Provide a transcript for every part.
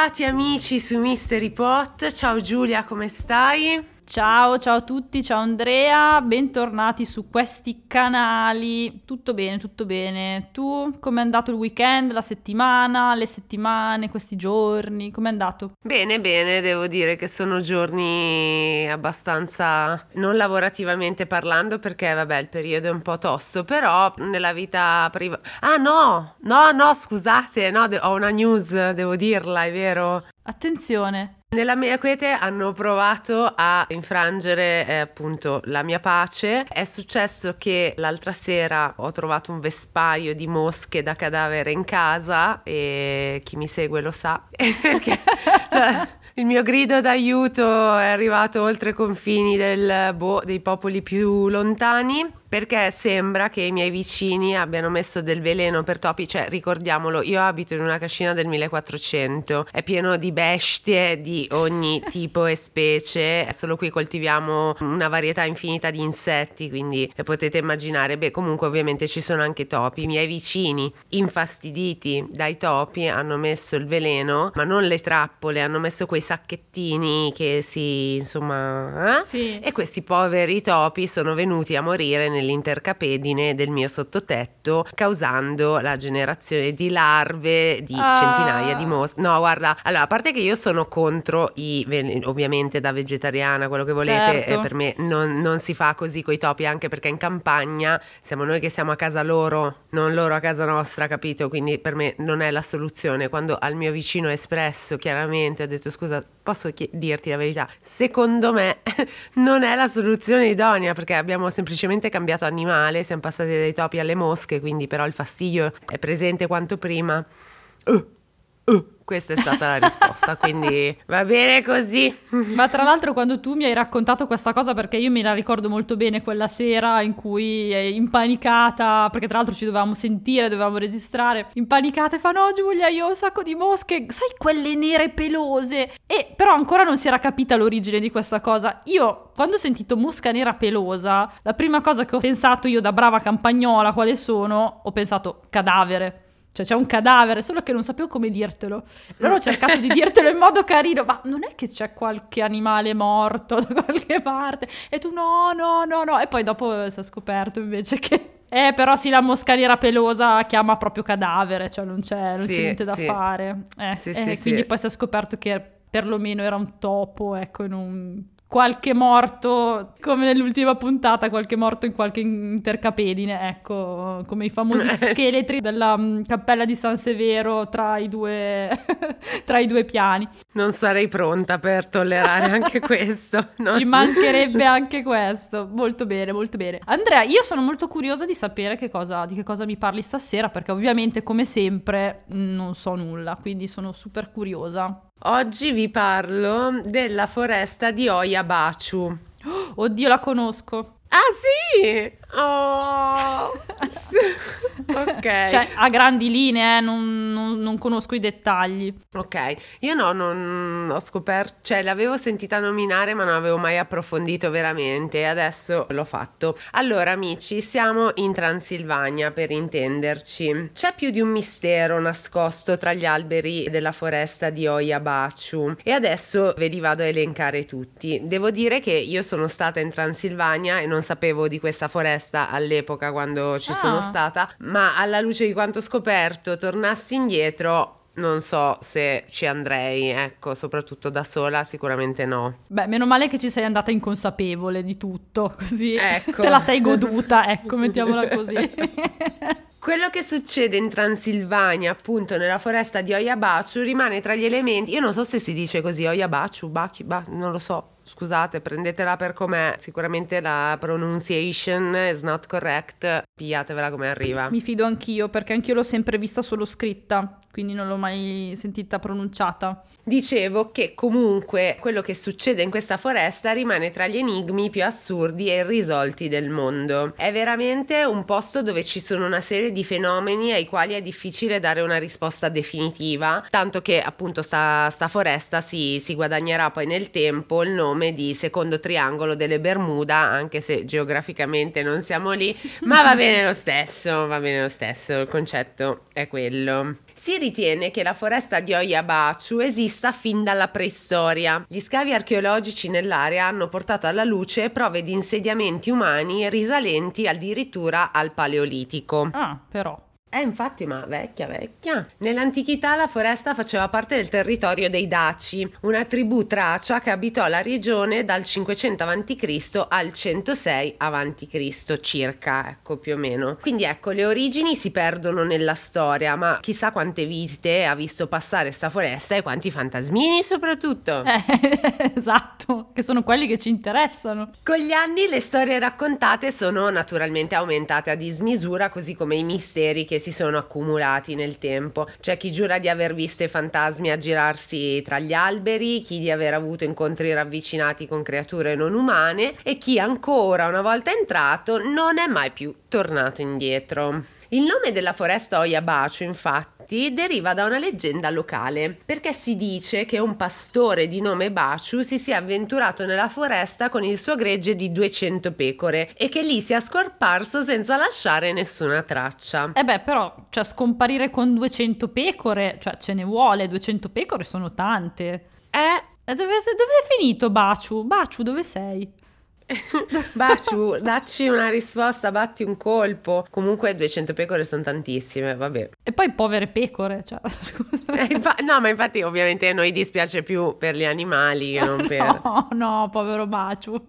Bentrovati amici su Mystery Pot. Ciao Giulia, come stai? Ciao, ciao a tutti, ciao Andrea, bentornati su questi canali. Tutto bene, tutto bene. Tu come è andato il weekend, la settimana, le settimane, questi giorni? Come è andato? Bene, bene, devo dire che sono giorni abbastanza non lavorativamente parlando perché vabbè, il periodo è un po' tosto, però nella vita privata Ah, no! No, no, scusate, no, de- ho una news, devo dirla, è vero. Attenzione. Nella mia quiete hanno provato a infrangere eh, appunto la mia pace. È successo che l'altra sera ho trovato un vespaio di mosche da cadavere in casa e chi mi segue lo sa perché il mio grido d'aiuto è arrivato oltre i confini del, boh, dei popoli più lontani perché sembra che i miei vicini abbiano messo del veleno per topi, cioè ricordiamolo, io abito in una cascina del 1400, è pieno di bestie di ogni tipo e specie, solo qui coltiviamo una varietà infinita di insetti, quindi potete immaginare, beh comunque ovviamente ci sono anche topi, i miei vicini infastiditi dai topi hanno messo il veleno, ma non le trappole, hanno messo quei sacchettini che si, insomma, eh? Sì. e questi poveri topi sono venuti a morire nel nell'intercapedine del mio sottotetto, causando la generazione di larve di Ah. centinaia di mosche. No, guarda, allora, a parte che io sono contro i veleni, ovviamente da vegetariana, quello che volete, Certo. eh, per me non, non si fa così coi topi, anche perché in campagna siamo noi che siamo a casa loro, non loro a casa nostra, capito? Quindi per me non è la soluzione. Quando al mio vicino ha espresso chiaramente, ho detto scusa, posso chie- dirti la verità? Secondo me non è la soluzione idonea perché abbiamo semplicemente cambiato animale, siamo passati dai topi alle mosche, quindi però il fastidio è presente quanto prima. Uh, uh, questa è stata la risposta, quindi va bene così. Ma tra l'altro quando tu mi hai raccontato questa cosa, perché io me la ricordo molto bene quella sera in cui è impanicata, perché tra l'altro ci dovevamo sentire, dovevamo registrare, impanicata e fa no Giulia io ho un sacco di mosche, sai quelle nere pelose? E però ancora non si era capita l'origine di questa cosa. Io quando ho sentito mosca nera pelosa, la prima cosa che ho pensato io da brava campagnola quale sono, ho pensato cadavere. Cioè c'è un cadavere, solo che non sapevo come dirtelo. Allora ho cercato di dirtelo in modo carino, ma non è che c'è qualche animale morto da qualche parte? E tu no, no, no, no. E poi dopo si è scoperto invece che... Eh, però sì, la mosca nera pelosa chiama proprio cadavere, cioè non c'è, non Sì, c'è niente da sì. fare. Eh, Sì, eh, quindi poi si è scoperto che perlomeno era un topo, ecco, in un... Qualche morto, come nell'ultima puntata, qualche morto in qualche intercapedine, ecco, come i famosi scheletri della mm, cappella di San Severo tra i due, tra i due piani. Non sarei pronta per tollerare anche questo. no? Ci mancherebbe anche questo. Molto bene, molto bene. Andrea, io sono molto curiosa di sapere che cosa, di che cosa mi parli stasera, perché ovviamente, come sempre, mm, non so nulla, quindi sono super curiosa. Oggi vi parlo della foresta di Oyabachu. Oddio, la conosco. Ah sì! Oh! ok. Cioè, a grandi linee, eh, non, non- non conosco i dettagli. Ok, io no, non ho scoperto, cioè l'avevo sentita nominare ma non avevo mai approfondito veramente e adesso l'ho fatto. Allora amici, siamo in Transilvania per intenderci. C'è più di un mistero nascosto tra gli alberi della foresta di Oyabachu e adesso ve li vado a elencare tutti. Devo dire che io sono stata in Transilvania e non sapevo di questa foresta all'epoca quando ci Ah. sono stata, ma alla luce di quanto scoperto, tornassi indietro non so se ci andrei, ecco, soprattutto da sola, sicuramente no. Beh, meno male che ci sei andata inconsapevole di tutto, così Ecco. te la sei goduta, ecco, mettiamola così. Quello che succede in Transilvania, appunto nella foresta di Oyabachu, rimane tra gli elementi. Io non so se si dice così, Oyabachu, Bachi, ba- non lo so. Scusate, prendetela per com'è. Sicuramente la pronunciation is not correct. Pigliatevela come arriva. Mi fido anch'io, perché anch'io l'ho sempre vista solo scritta, quindi non l'ho mai sentita pronunciata. Dicevo che comunque quello che succede in questa foresta rimane tra gli enigmi più assurdi e irrisolti del mondo. È veramente un posto dove ci sono una serie di fenomeni ai quali è difficile dare una risposta definitiva, tanto che appunto sta, sta foresta si, si guadagnerà poi nel tempo il nome nome di secondo triangolo delle Bermuda, anche se geograficamente non siamo lì, ma va bene lo stesso, va bene lo stesso, il concetto è quello. Si ritiene che la foresta di Oyabachu esista fin dalla preistoria. Gli scavi archeologici nell'area hanno portato alla luce prove di insediamenti umani risalenti addirittura al Paleolitico. Ah, però. Eh, infatti, ma vecchia, vecchia. Nell'antichità la foresta faceva parte del territorio dei Daci, una tribù tracia che abitò la regione dal 500 a.C. al 106 a.C. circa, ecco più o meno. Quindi ecco, le origini si perdono nella storia, ma chissà quante visite ha visto passare sta foresta e quanti fantasmini soprattutto. Eh, esatto, che sono quelli che ci interessano. Con gli anni le storie raccontate sono naturalmente aumentate a dismisura, così come i misteri che si sono accumulati nel tempo. C'è chi giura di aver visto i fantasmi aggirarsi tra gli alberi, chi di aver avuto incontri ravvicinati con creature non umane e chi ancora una volta entrato non è mai più tornato indietro. Il nome della foresta Oyabacio, infatti, deriva da una leggenda locale, perché si dice che un pastore di nome Baciu si sia avventurato nella foresta con il suo gregge di 200 pecore e che lì sia scomparso senza lasciare nessuna traccia. Eh beh, però, cioè, scomparire con 200 pecore, cioè, ce ne vuole, 200 pecore sono tante. Eh... E dove, dove è finito Baciu? Baciu, dove sei? Baciu, dacci una risposta, batti un colpo. Comunque 200 pecore sono tantissime, vabbè. E poi povere pecore, cioè, scusa. Eh, infa- no, ma infatti ovviamente a noi dispiace più per gli animali che non per... No, no, povero Baciu.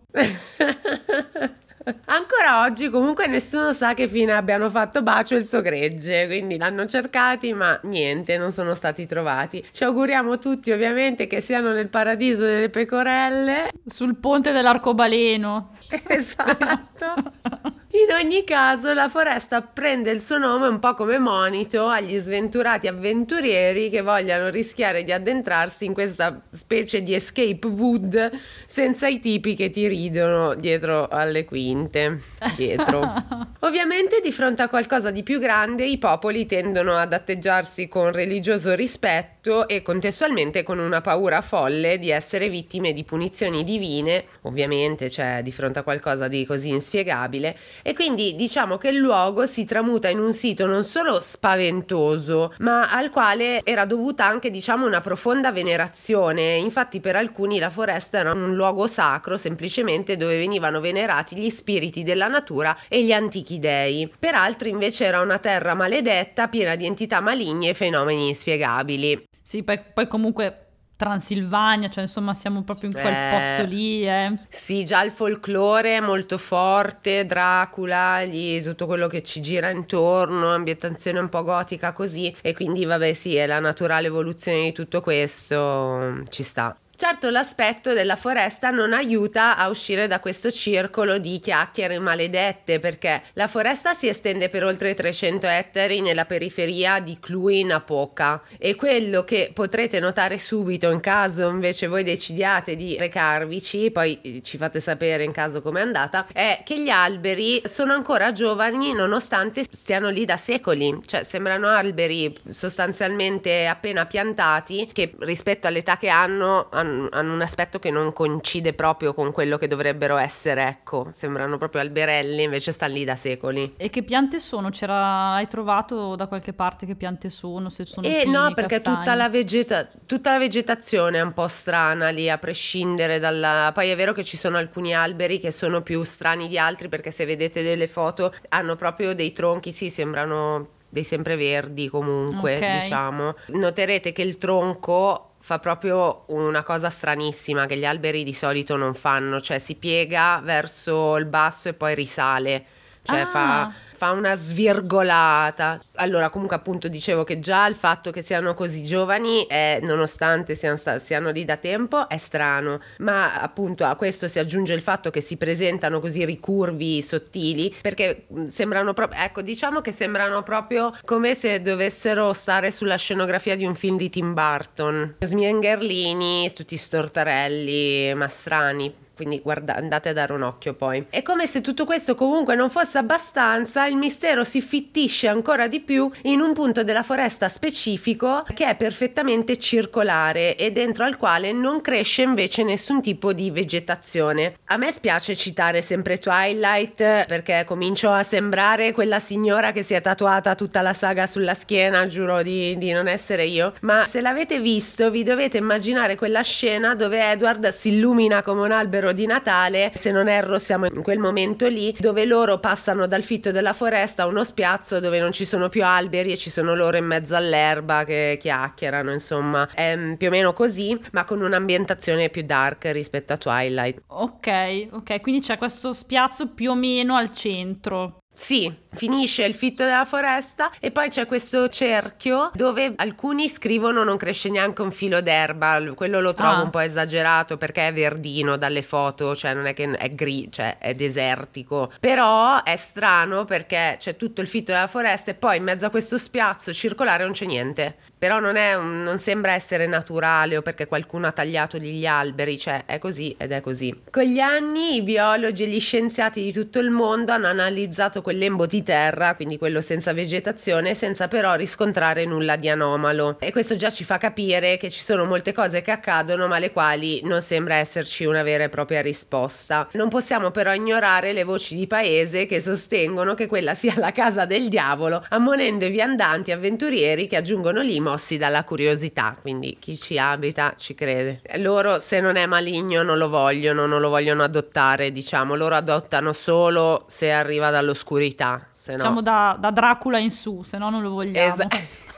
Ancora oggi comunque nessuno sa che fine abbiano fatto Bacio e il suo gregge, quindi l'hanno cercati ma niente, non sono stati trovati. Ci auguriamo tutti ovviamente che siano nel paradiso delle pecorelle. Sul ponte dell'arcobaleno. Esatto. In ogni caso, la foresta prende il suo nome un po' come monito agli sventurati avventurieri che vogliano rischiare di addentrarsi in questa specie di escape wood senza i tipi che ti ridono dietro alle quinte. Dietro. Ovviamente, di fronte a qualcosa di più grande, i popoli tendono ad atteggiarsi con religioso rispetto e contestualmente con una paura folle di essere vittime di punizioni divine, ovviamente, cioè di fronte a qualcosa di così inspiegabile e quindi diciamo che il luogo si tramuta in un sito non solo spaventoso, ma al quale era dovuta anche diciamo una profonda venerazione. Infatti per alcuni la foresta era un luogo sacro semplicemente dove venivano venerati gli spiriti della natura e gli antichi dei. Per altri invece era una terra maledetta piena di entità maligne e fenomeni inspiegabili. Sì, poi, poi comunque Transilvania, cioè insomma siamo proprio in quel eh, posto lì. Eh. Sì, già il folklore è molto forte, Dracula, gli, tutto quello che ci gira intorno, ambientazione un po' gotica così e quindi vabbè sì, è la naturale evoluzione di tutto questo, ci sta. Certo l'aspetto della foresta non aiuta a uscire da questo circolo di chiacchiere maledette perché la foresta si estende per oltre 300 ettari nella periferia di Cluj-Napoca. E quello che potrete notare subito in caso invece voi decidiate di recarvici, poi eh, ci fate sapere in caso com'è andata, è che gli alberi sono ancora giovani nonostante stiano lì da secoli, cioè sembrano alberi sostanzialmente appena piantati che rispetto all'età che hanno hanno hanno un aspetto che non coincide proprio con quello che dovrebbero essere, ecco, sembrano proprio alberelli, invece stanno lì da secoli. E che piante sono? C'era, hai trovato da qualche parte che piante sono? Se sono eh, pini, no, perché tutta la, vegeta- tutta la, vegetazione è un po' strana lì, a prescindere dalla... Poi è vero che ci sono alcuni alberi che sono più strani di altri, perché se vedete delle foto hanno proprio dei tronchi, sì, sembrano dei sempreverdi comunque, okay. diciamo. Noterete che il tronco fa proprio una cosa stranissima che gli alberi di solito non fanno, cioè si piega verso il basso e poi risale, cioè ah. fa fa una svirgolata. Allora, comunque, appunto, dicevo che già il fatto che siano così giovani, è, nonostante siano, siano lì da tempo, è strano. Ma appunto a questo si aggiunge il fatto che si presentano così ricurvi sottili, perché sembrano proprio, ecco, diciamo che sembrano proprio come se dovessero stare sulla scenografia di un film di Tim Burton. Smiengerlini, tutti stortarelli, ma strani quindi guarda, andate a dare un occhio poi. È come se tutto questo comunque non fosse abbastanza, il mistero si fittisce ancora di più in un punto della foresta specifico che è perfettamente circolare e dentro al quale non cresce invece nessun tipo di vegetazione. A me spiace citare sempre Twilight perché comincio a sembrare quella signora che si è tatuata tutta la saga sulla schiena, giuro di, di non essere io, ma se l'avete visto vi dovete immaginare quella scena dove Edward si illumina come un albero di Natale, se non erro siamo in quel momento lì, dove loro passano dal fitto della foresta a uno spiazzo dove non ci sono più alberi e ci sono loro in mezzo all'erba che chiacchierano, insomma, è mm, più o meno così, ma con un'ambientazione più dark rispetto a Twilight. Ok, ok, quindi c'è questo spiazzo più o meno al centro. Sì, finisce il fitto della foresta e poi c'è questo cerchio dove alcuni scrivono non cresce neanche un filo d'erba, quello lo trovo ah. un po' esagerato perché è verdino dalle foto, cioè non è che è grigio, cioè è desertico, però è strano perché c'è tutto il fitto della foresta e poi in mezzo a questo spiazzo circolare non c'è niente però non, è, non, sembra essere naturale o perché qualcuno ha tagliato gli alberi, cioè è così ed è così. Con gli anni i biologi e gli scienziati di tutto il mondo hanno analizzato quel lembo di terra, quindi quello senza vegetazione, senza però riscontrare nulla di anomalo. E questo già ci fa capire che ci sono molte cose che accadono ma alle quali non sembra esserci una vera e propria risposta. Non possiamo però ignorare le voci di paese che sostengono che quella sia la casa del diavolo, ammonendo i viandanti avventurieri che aggiungono limo mossi dalla curiosità, quindi chi ci abita ci crede. Loro se non è maligno non lo vogliono, non lo vogliono adottare, diciamo, loro adottano solo se arriva dall'oscurità. Se no... Diciamo da, da Dracula in su, se no non lo vogliamo. Esatto.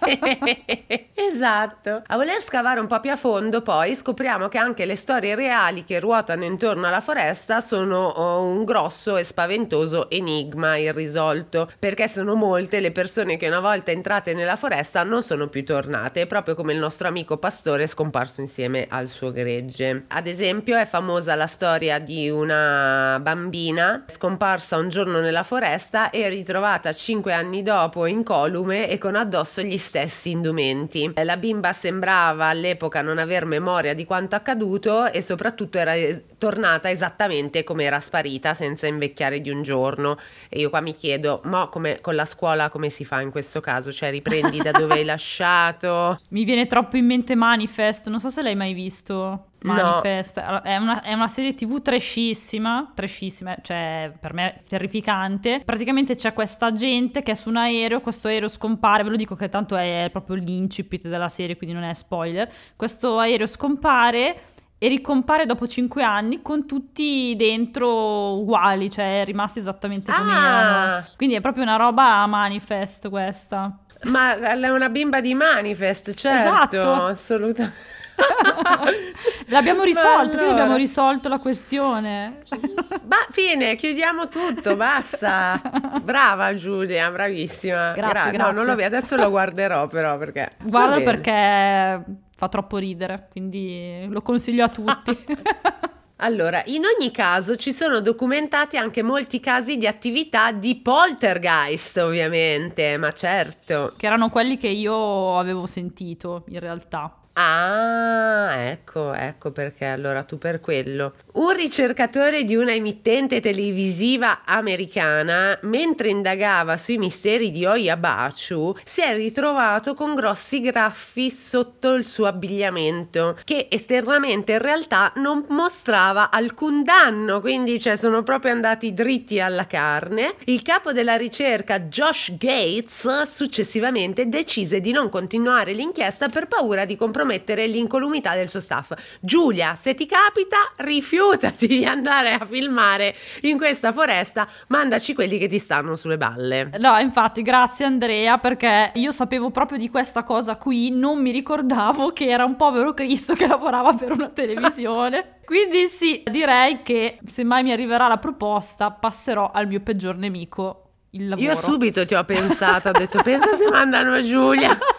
esatto. A voler scavare un po' più a fondo, poi scopriamo che anche le storie reali che ruotano intorno alla foresta sono oh, un grosso e spaventoso enigma irrisolto, perché sono molte le persone che una volta entrate nella foresta non sono più tornate, proprio come il nostro amico pastore scomparso insieme al suo gregge. Ad esempio, è famosa la storia di una bambina scomparsa un giorno nella foresta e ritrovata cinque anni dopo incolume e con addosso gli stessi indumenti. La bimba sembrava all'epoca non aver memoria di quanto accaduto e soprattutto era tornata esattamente come era sparita senza invecchiare di un giorno. E io qua mi chiedo, ma come, con la scuola come si fa in questo caso? Cioè riprendi da dove hai lasciato? Mi viene troppo in mente Manifest, non so se l'hai mai visto. Manifest no. è, una, è, una, serie tv trashissima, trashissima, cioè per me terrificante. Praticamente c'è questa gente che è su un aereo, questo aereo scompare, ve lo dico che tanto è proprio l'incipit della serie, quindi non è spoiler. Questo aereo scompare e ricompare dopo cinque anni con tutti dentro uguali, cioè rimasti esattamente come ah. erano. Quindi è proprio una roba manifest questa. Ma è una bimba di manifest, certo, esatto. assolutamente. L'abbiamo risolto, allora... abbiamo risolto la questione. Ma fine, chiudiamo tutto, basta. Brava Giulia, bravissima. Grazie, Gra- grazie. No, non lo vedo, adesso lo guarderò però perché... Guardalo perché fa troppo ridere, quindi lo consiglio a tutti. Allora, in ogni caso ci sono documentati anche molti casi di attività di poltergeist, ovviamente, ma certo. Che erano quelli che io avevo sentito, in realtà. Ah, ecco, ecco perché allora tu per quello. Un ricercatore di una emittente televisiva americana, mentre indagava sui misteri di Oyabachu, si è ritrovato con grossi graffi sotto il suo abbigliamento, che esternamente in realtà non mostrava alcun danno, quindi cioè, sono proprio andati dritti alla carne. Il capo della ricerca, Josh Gates, successivamente decise di non continuare l'inchiesta per paura di compromettere compromettere l'incolumità del suo staff. Giulia, se ti capita, rifiutati di andare a filmare in questa foresta, mandaci quelli che ti stanno sulle balle. No, infatti, grazie Andrea, perché io sapevo proprio di questa cosa qui, non mi ricordavo che era un povero Cristo che lavorava per una televisione. Quindi sì, direi che se mai mi arriverà la proposta, passerò al mio peggior nemico. Il lavoro. Io subito ti ho pensato, ho detto pensa se mandano Giulia.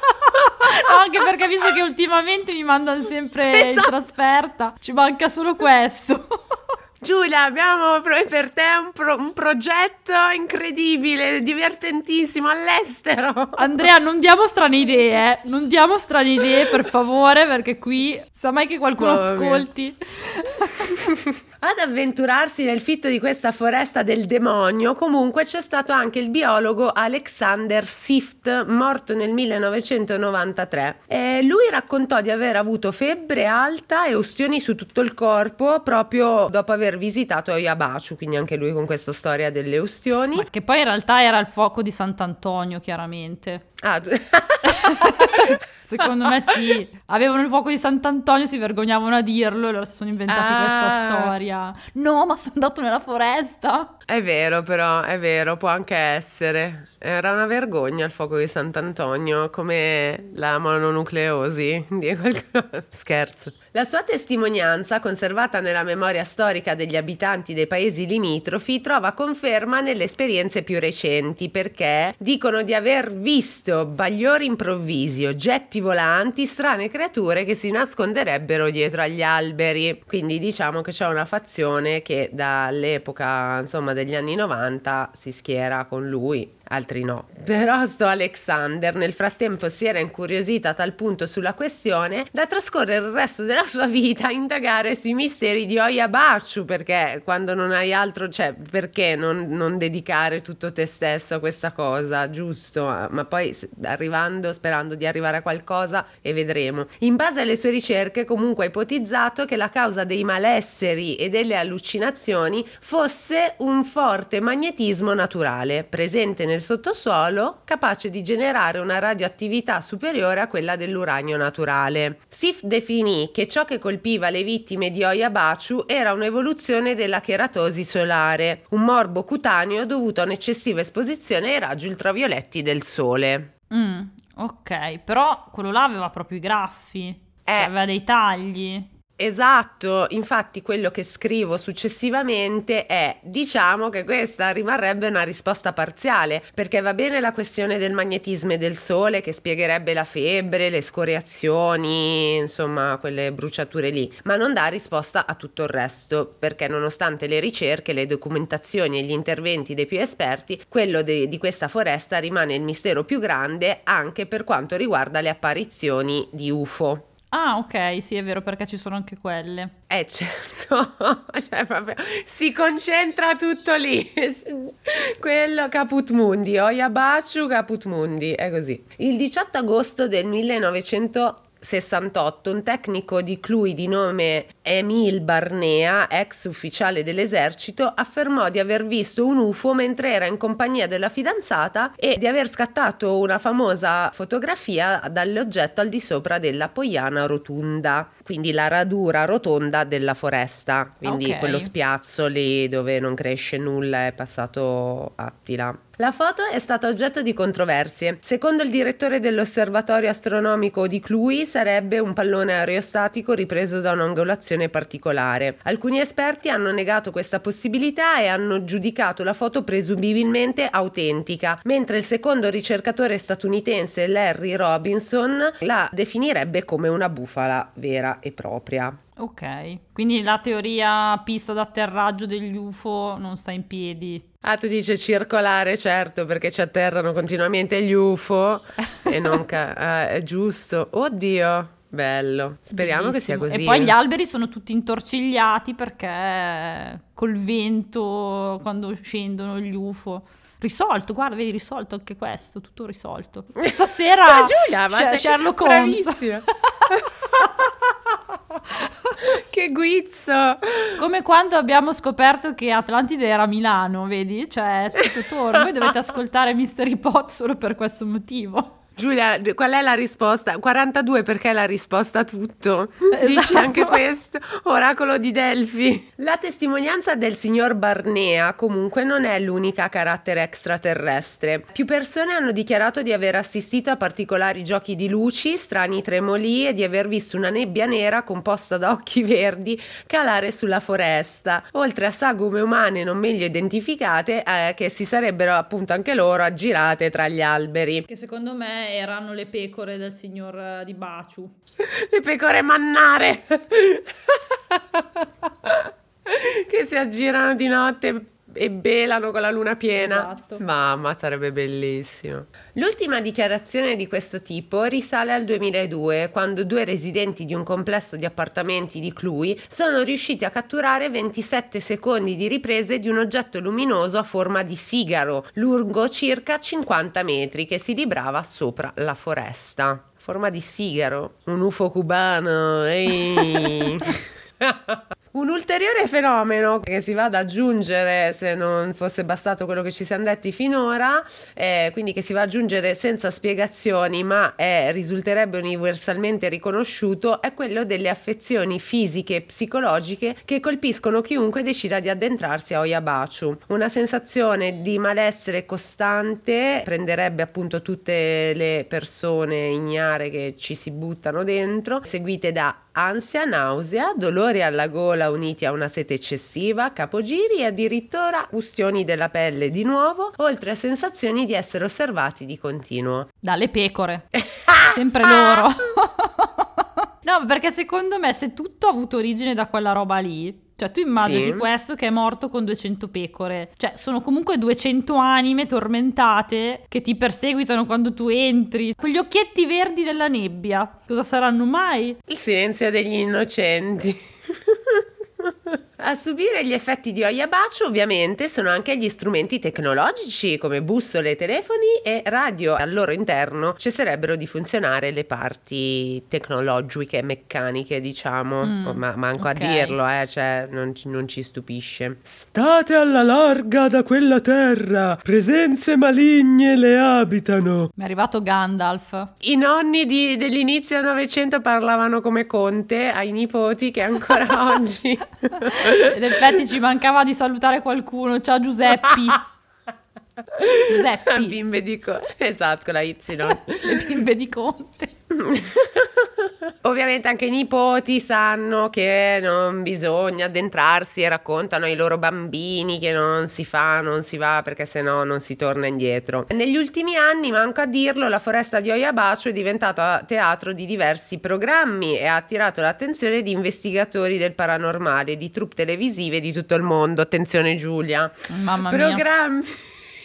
anche perché visto che ultimamente mi mandano sempre esatto. in trasferta, ci manca solo questo. Giulia, abbiamo per te un, pro- un progetto incredibile, divertentissimo all'estero. Andrea, non diamo strane idee, eh. non diamo strane idee per favore, perché qui sa mai che qualcuno oh, ascolti. Ad avventurarsi nel fitto di questa foresta del demonio, comunque c'è stato anche il biologo Alexander Sift, morto nel 1993. E lui raccontò di aver avuto febbre alta e ustioni su tutto il corpo proprio dopo aver visitato Oyabachu, quindi anche lui con questa storia delle ustioni. Ma che poi in realtà era il fuoco di Sant'Antonio, chiaramente. Ah, Secondo me sì. Avevano il fuoco di Sant'Antonio, si vergognavano a dirlo e allora si sono inventati ah. questa storia. No, ma sono andato nella foresta. È vero, però, è vero, può anche essere. Era una vergogna il fuoco di Sant'Antonio, come la mononucleosi di qualcuno. Scherzo. La sua testimonianza, conservata nella memoria storica degli abitanti dei paesi limitrofi, trova conferma nelle esperienze più recenti perché dicono di aver visto bagliori improvvisi, oggetti volanti, strane creature che si nasconderebbero dietro agli alberi. Quindi diciamo che c'è una fazione che dall'epoca, insomma, degli anni 90 si schiera con lui altri no. Però sto Alexander nel frattempo si era incuriosita a tal punto sulla questione da trascorrere il resto della sua vita a indagare sui misteri di Oyabachu perché quando non hai altro, cioè perché non, non dedicare tutto te stesso a questa cosa, giusto? Ma poi arrivando, sperando di arrivare a qualcosa e vedremo. In base alle sue ricerche comunque ha ipotizzato che la causa dei malesseri e delle allucinazioni fosse un forte magnetismo naturale presente nel sottosuolo capace di generare una radioattività superiore a quella dell'uranio naturale. Sif definì che ciò che colpiva le vittime di Oyabachu era un'evoluzione della cheratosi solare, un morbo cutaneo dovuto a un'eccessiva esposizione ai raggi ultravioletti del sole. Mm, ok, però quello là aveva proprio i graffi, cioè eh, aveva dei tagli. Esatto, infatti quello che scrivo successivamente è diciamo che questa rimarrebbe una risposta parziale, perché va bene la questione del magnetismo e del sole che spiegherebbe la febbre, le scoriazioni, insomma quelle bruciature lì, ma non dà risposta a tutto il resto, perché nonostante le ricerche, le documentazioni e gli interventi dei più esperti, quello de- di questa foresta rimane il mistero più grande anche per quanto riguarda le apparizioni di UFO. Ah, ok, sì, è vero, perché ci sono anche quelle. Eh, certo, cioè proprio si concentra tutto lì. Quello Caput Mundi, Oyabachu Caput Mundi, è così. Il 18 agosto del 1900 68, un tecnico di Cluj di nome Emil Barnea, ex ufficiale dell'esercito, affermò di aver visto un UFO mentre era in compagnia della fidanzata e di aver scattato una famosa fotografia dall'oggetto al di sopra della Poiana Rotunda, quindi la radura rotonda della foresta, quindi okay. quello spiazzo lì dove non cresce nulla è passato Attila. La foto è stata oggetto di controversie. Secondo il direttore dell'osservatorio astronomico di Cluj sarebbe un pallone aerostatico ripreso da un'angolazione particolare. Alcuni esperti hanno negato questa possibilità e hanno giudicato la foto presumibilmente autentica, mentre il secondo ricercatore statunitense Larry Robinson la definirebbe come una bufala vera e propria. Ok, quindi la teoria pista d'atterraggio degli UFO non sta in piedi. Ah, tu dici circolare, certo, perché ci atterrano continuamente gli UFO e non... Ca- ah, è giusto. Oddio, bello. Speriamo Bellissimo. che sia così. E poi gli alberi sono tutti intorcigliati perché col vento, quando scendono gli UFO... Risolto, guarda, vedi, risolto anche questo, tutto risolto. Stasera ma Giulia, ma Sh- Sherlock Holmes. che guizzo! Come quando abbiamo scoperto che Atlantide era Milano, vedi? Cioè, tutto torno. Voi dovete ascoltare Mystery Pot solo per questo motivo. Giulia, qual è la risposta? 42 perché è la risposta a tutto. Esatto. Dici anche questo, oracolo di Delfi. La testimonianza del signor Barnea comunque non è l'unica a carattere extraterrestre. Più persone hanno dichiarato di aver assistito a particolari giochi di luci, strani tremoli e di aver visto una nebbia nera composta da occhi verdi calare sulla foresta, oltre a sagome umane non meglio identificate eh, che si sarebbero appunto anche loro aggirate tra gli alberi. Che secondo me erano le pecore del signor eh, di Baciu. Le pecore mannare. che si aggirano di notte e belano con la luna piena. Esatto. Mamma, sarebbe bellissimo. L'ultima dichiarazione di questo tipo risale al 2002, quando due residenti di un complesso di appartamenti di Cluj sono riusciti a catturare 27 secondi di riprese di un oggetto luminoso a forma di sigaro, lungo circa 50 metri, che si librava sopra la foresta. Forma di sigaro, un UFO cubano, ehi! Un ulteriore fenomeno che si va ad aggiungere, se non fosse bastato quello che ci siamo detti finora, eh, quindi che si va ad aggiungere senza spiegazioni, ma è, risulterebbe universalmente riconosciuto, è quello delle affezioni fisiche e psicologiche che colpiscono chiunque decida di addentrarsi a Oyabachu. Una sensazione di malessere costante prenderebbe appunto tutte le persone ignare che ci si buttano dentro, seguite da ansia, nausea, dolori alla gola uniti a una sete eccessiva, capogiri e addirittura ustioni della pelle di nuovo, oltre a sensazioni di essere osservati di continuo. Dalle pecore. Sempre loro. no, perché secondo me se tutto ha avuto origine da quella roba lì, cioè, tu immagini Sì. questo che è morto con 200 pecore. Cioè, sono comunque 200 anime tormentate che ti perseguitano quando tu entri. Quegli occhietti verdi della nebbia. Cosa saranno mai? Il silenzio degli innocenti. A subire gli effetti di Oyabacio ovviamente sono anche gli strumenti tecnologici come bussole, telefoni e radio. Al loro interno cesserebbero di funzionare le parti tecnologiche e meccaniche, diciamo. Mm, Oh, ma manco ok. a dirlo, eh, cioè non, ci- non ci stupisce. State alla larga da quella terra, presenze maligne le abitano. Mi è arrivato Gandalf. I nonni di- dell'inizio Novecento parlavano come conte ai nipoti che ancora oggi... In effetti ci mancava di salutare qualcuno. Ciao Giuseppi. Giuseppi. Bimbe di co- esatto, con la Y. Le bimbe di Conte. Ovviamente anche i nipoti sanno che non bisogna addentrarsi e raccontano ai loro bambini che non si fa, non si va perché sennò non si torna indietro. Negli ultimi anni, manco a dirlo, la foresta di Oyabacio è diventata teatro di diversi programmi e ha attirato l'attenzione di investigatori del paranormale, di troupe televisive di tutto il mondo. Attenzione Giulia. Mamma mia.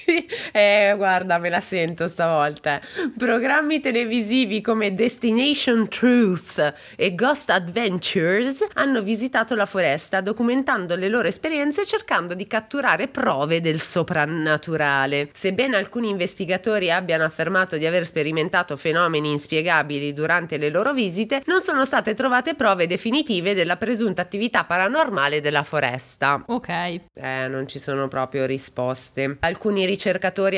Eh, guarda, me la sento stavolta. Programmi televisivi come Destination Truth e Ghost Adventures hanno visitato la foresta documentando le loro esperienze e cercando di catturare prove del soprannaturale. Sebbene alcuni investigatori abbiano affermato di aver sperimentato fenomeni inspiegabili durante le loro visite, non sono state trovate prove definitive della presunta attività paranormale della foresta. Ok. Eh, non ci sono proprio risposte. Alcuni ricercatori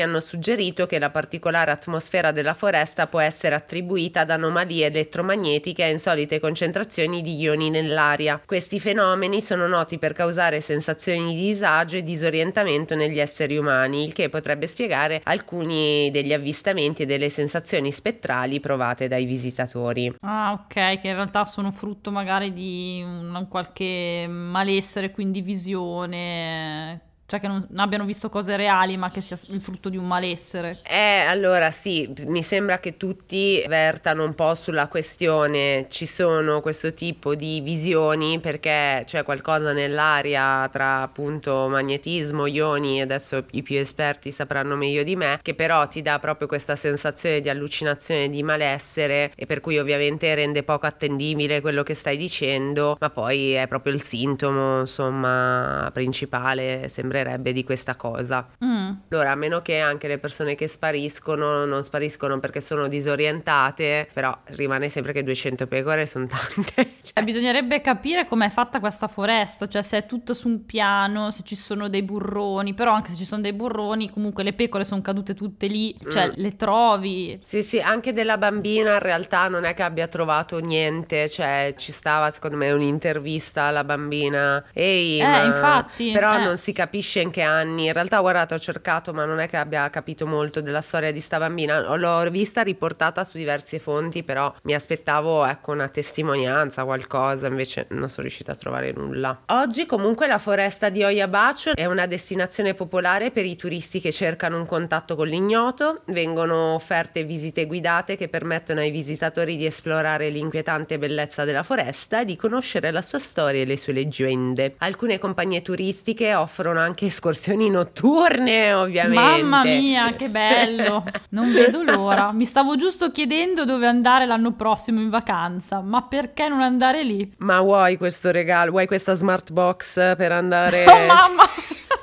hanno suggerito che la particolare atmosfera della foresta può essere attribuita ad anomalie elettromagnetiche e insolite concentrazioni di ioni nell'aria. Questi fenomeni sono noti per causare sensazioni di disagio e disorientamento negli esseri umani, il che potrebbe spiegare alcuni degli avvistamenti e delle sensazioni spettrali provate dai visitatori. Ah, ok, che in realtà sono frutto magari di un qualche malessere, quindi visione, cioè che non, abbiano visto cose reali, ma che sia il frutto di un malessere. Eh, allora sì, mi sembra che tutti vertano un po' sulla questione, ci sono questo tipo di visioni perché c'è qualcosa nell'aria tra appunto magnetismo, ioni, adesso i più esperti sapranno meglio di me, che però ti dà proprio questa sensazione di allucinazione, di malessere e per cui ovviamente rende poco attendibile quello che stai dicendo, ma poi è proprio il sintomo, insomma, principale, sembrerebbe di questa cosa. Mm. Allora, a meno che anche le persone che spariscono non spariscono perché sono disorientate, però rimane sempre che 200 pecore sono tante. Eh, bisognerebbe capire com'è fatta questa foresta, cioè se è tutto su un piano, se ci sono dei burroni, però anche se ci sono dei burroni, comunque le pecore sono cadute tutte lì, cioè Mm. le trovi. Sì, sì, anche della bambina in realtà non è che abbia trovato niente, cioè ci stava secondo me un'intervista alla bambina. Ehi, Eh, infatti, Però eh. non si capisce capisce in che anni. In realtà, guardate, ho cercato, ma non è che abbia capito molto della storia di sta bambina. L'ho vista riportata su diverse fonti, però mi aspettavo, ecco, una testimonianza, qualcosa, invece non sono riuscita a trovare nulla. Oggi comunque la foresta di Oyabacho è una destinazione popolare per i turisti che cercano un contatto con l'ignoto, vengono offerte visite guidate che permettono ai visitatori di esplorare l'inquietante bellezza della foresta e di conoscere la sua storia e le sue leggende. Alcune compagnie turistiche offrono anche escursioni notturne, ovviamente. Mamma mia, che bello! Non vedo l'ora. Mi stavo giusto chiedendo dove andare l'anno prossimo in vacanza, ma perché non andare lì? Ma vuoi questo regalo? Vuoi questa smart box per andare? Oh mamma!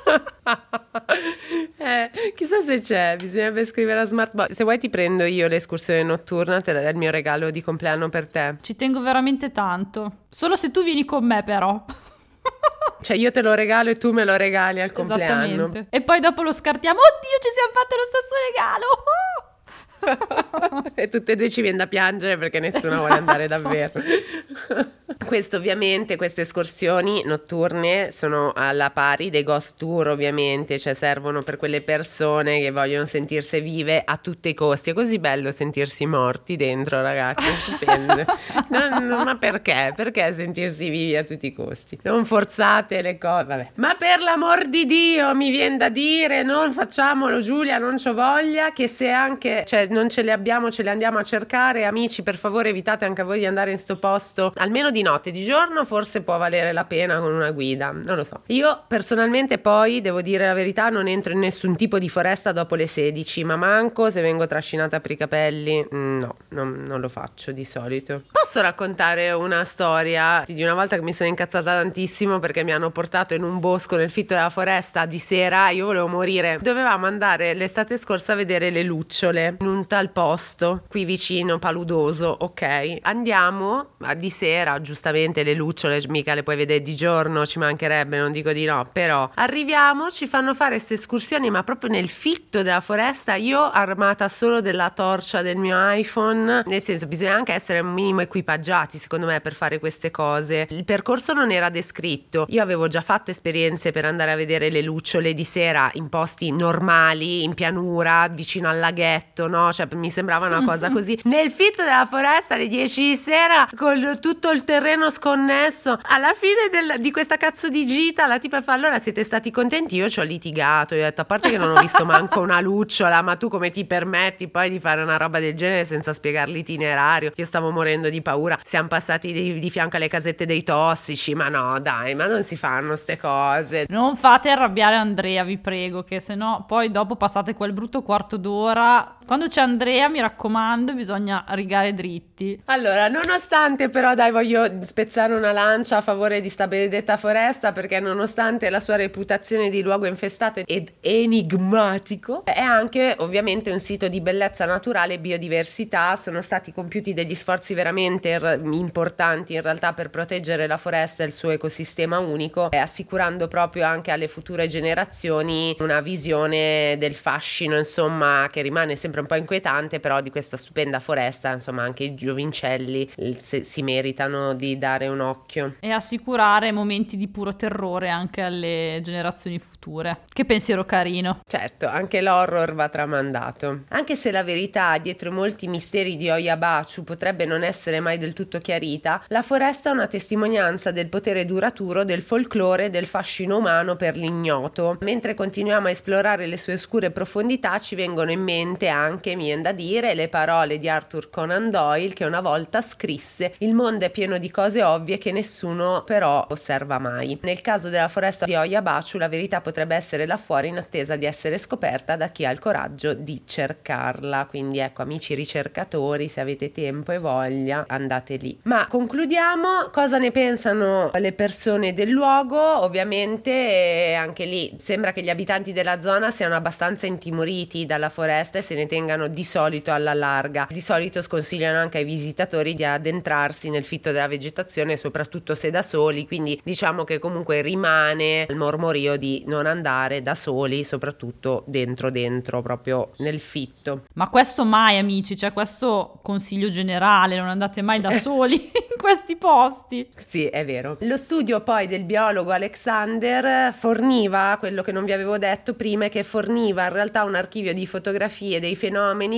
eh, chissà se c'è, bisognerebbe scrivere a smart box. Se vuoi ti prendo io l'escursione notturna, te la è il mio regalo di compleanno per te. Ci tengo veramente tanto. Solo se tu vieni con me però. Cioè io te lo regalo e tu me lo regali al compleanno. E poi dopo lo scartiamo. Oddio, ci siamo fatte lo stesso regalo! e tutte e due ci viene da piangere perché nessuno esatto. vuole andare davvero. Questo ovviamente, queste escursioni notturne sono alla pari dei ghost tour ovviamente, cioè servono per quelle persone che vogliono sentirsi vive a tutti i costi. È così bello sentirsi morti dentro ragazzi, stupendo. no, no, ma perché? Perché sentirsi vivi a tutti i costi? Non forzate le cose, vabbè. Ma per l'amor di Dio mi viene da dire, non facciamolo Giulia, non c'ho voglia, che se anche, cioè non ce le abbiamo, ce le andiamo a cercare, amici per favore evitate anche voi di andare in sto posto, almeno di notte, di giorno forse può valere la pena con una guida, non lo so. Io personalmente poi, devo dire la verità, non entro in nessun tipo di foresta dopo le 16, ma manco se vengo trascinata per i capelli, mm, no, non, non lo faccio di solito. Posso raccontare una storia di una volta che mi sono incazzata tantissimo perché mi hanno portato in un bosco nel fitto della foresta di sera, io volevo morire. Dovevamo andare l'estate scorsa a vedere le lucciole in un tal posto, qui vicino, paludoso, ok. Andiamo di sera, giusto giustamente le lucciole mica le puoi vedere di giorno, ci mancherebbe, non dico di no, però arriviamo, ci fanno fare queste escursioni, ma proprio nel fitto della foresta, io armata solo della torcia del mio iPhone, nel senso bisogna anche essere un minimo equipaggiati secondo me per fare queste cose. Il percorso non era descritto, io avevo già fatto esperienze per andare a vedere le lucciole di sera in posti normali, in pianura, vicino al laghetto, no? Cioè mi sembrava una cosa così. Nel fitto della foresta alle 10 di sera con tutto il terreno terreno sconnesso. Alla fine del, di questa cazzo di gita, la tipa fa: Allora siete stati contenti? Io ci ho litigato. Io ho detto: A parte che non ho visto manco una lucciola, ma tu come ti permetti poi di fare una roba del genere senza spiegare l'itinerario? Io stavo morendo di paura. Siamo passati di, di fianco alle casette dei tossici. Ma no, dai, ma non si fanno queste cose. Non fate arrabbiare Andrea, vi prego, che se no poi dopo passate quel brutto quarto d'ora. Quando c'è Andrea, mi raccomando, bisogna rigare dritti. Allora, nonostante però, dai, voglio spezzare una lancia a favore di sta benedetta foresta perché nonostante la sua reputazione di luogo infestato ed enigmatico è anche ovviamente un sito di bellezza naturale e biodiversità sono stati compiuti degli sforzi veramente r- importanti in realtà per proteggere la foresta e il suo ecosistema unico assicurando proprio anche alle future generazioni una visione del fascino insomma che rimane sempre un po' inquietante però di questa stupenda foresta insomma anche i giovincelli si meritano di dare un occhio. E assicurare momenti di puro terrore anche alle generazioni future. Che pensiero carino. Certo, anche l'horror va tramandato. Anche se la verità dietro molti misteri di Oyabachu potrebbe non essere mai del tutto chiarita, la foresta è una testimonianza del potere duraturo del folklore e del fascino umano per l'ignoto. Mentre continuiamo a esplorare le sue oscure profondità ci vengono in mente anche, mi viene da dire, le parole di Arthur Conan Doyle che una volta scrisse Il mondo è pieno di cose ovvie che nessuno però osserva mai. Nel caso della foresta di Oyabachu la verità potrebbe essere là fuori in attesa di essere scoperta da chi ha il coraggio di cercarla. Quindi ecco amici ricercatori, se avete tempo e voglia andate lì. Ma concludiamo, cosa ne pensano le persone del luogo? Ovviamente anche lì sembra che gli abitanti della zona siano abbastanza intimoriti dalla foresta e se ne tengano di solito alla larga. Di solito sconsigliano anche ai visitatori di addentrarsi nel fitto della vegetazione, soprattutto se da soli, quindi diciamo che comunque rimane il mormorio di non andare da soli, soprattutto dentro dentro, proprio nel fitto. Ma questo mai amici, cioè questo consiglio generale, non andate mai da soli in questi posti. Sì, è vero. Lo studio poi del biologo Alexander forniva quello che non vi avevo detto prima, che forniva in realtà un archivio di fotografie dei fenomeni